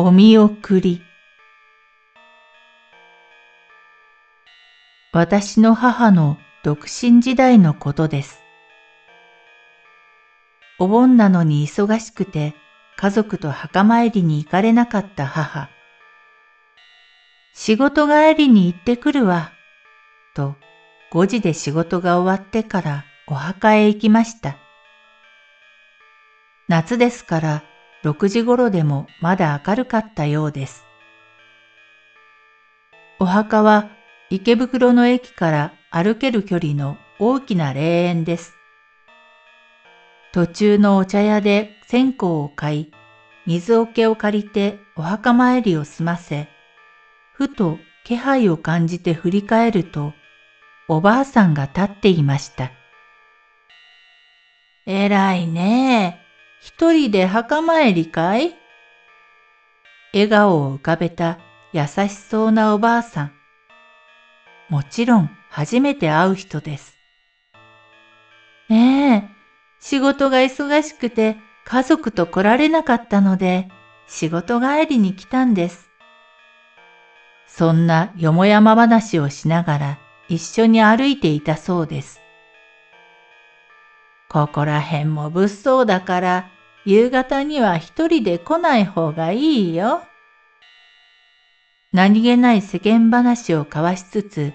お見送り私の母の独身時代のことです。お盆なのに忙しくて家族と墓参りに行かれなかった母。仕事帰りに行ってくるわ、と5時で仕事が終わってからお墓へ行きました。夏ですから6時頃でもまだ明るかったようです。お墓は池袋の駅から歩ける距離の大きな霊園です。途中のお茶屋で線香を買い、水桶を借りてお墓参りを済ませ、ふと気配を感じて振り返ると、おばあさんが立っていました。えらいねえ。一人で墓参りかい？笑顔を浮かべた優しそうなおばあさん。もちろん初めて会う人です。ねえ、仕事が忙しくて家族と来られなかったので仕事帰りに来たんです。そんなよもやま話をしながら一緒に歩いていたそうです。ここら辺も物騒だから、夕方には一人で来ない方がいいよ。何気ない世間話を交わしつつ、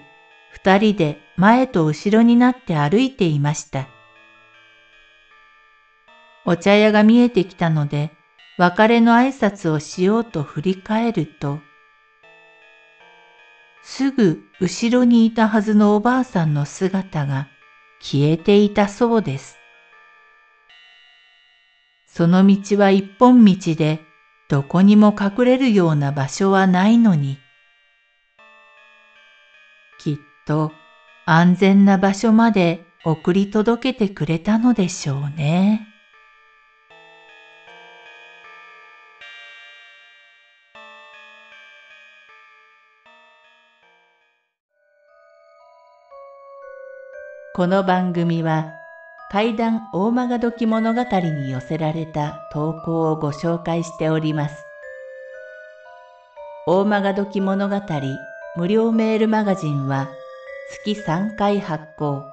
二人で前と後ろになって歩いていました。お茶屋が見えてきたので、別れの挨拶をしようと振り返ると、すぐ後ろにいたはずのおばあさんの姿が消えていたそうです。その道は一本道で、どこにも隠れるような場所はないのに。きっと安全な場所まで送り届けてくれたのでしょうね。この番組は怪談大曲時物語に寄せられた投稿をご紹介しております。大曲時物語無料メールマガジンは月3回発行。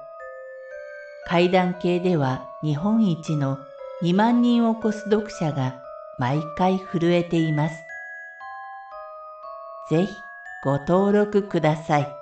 怪談系では日本一の2万人を超す読者が毎回震えています。ぜひご登録ください。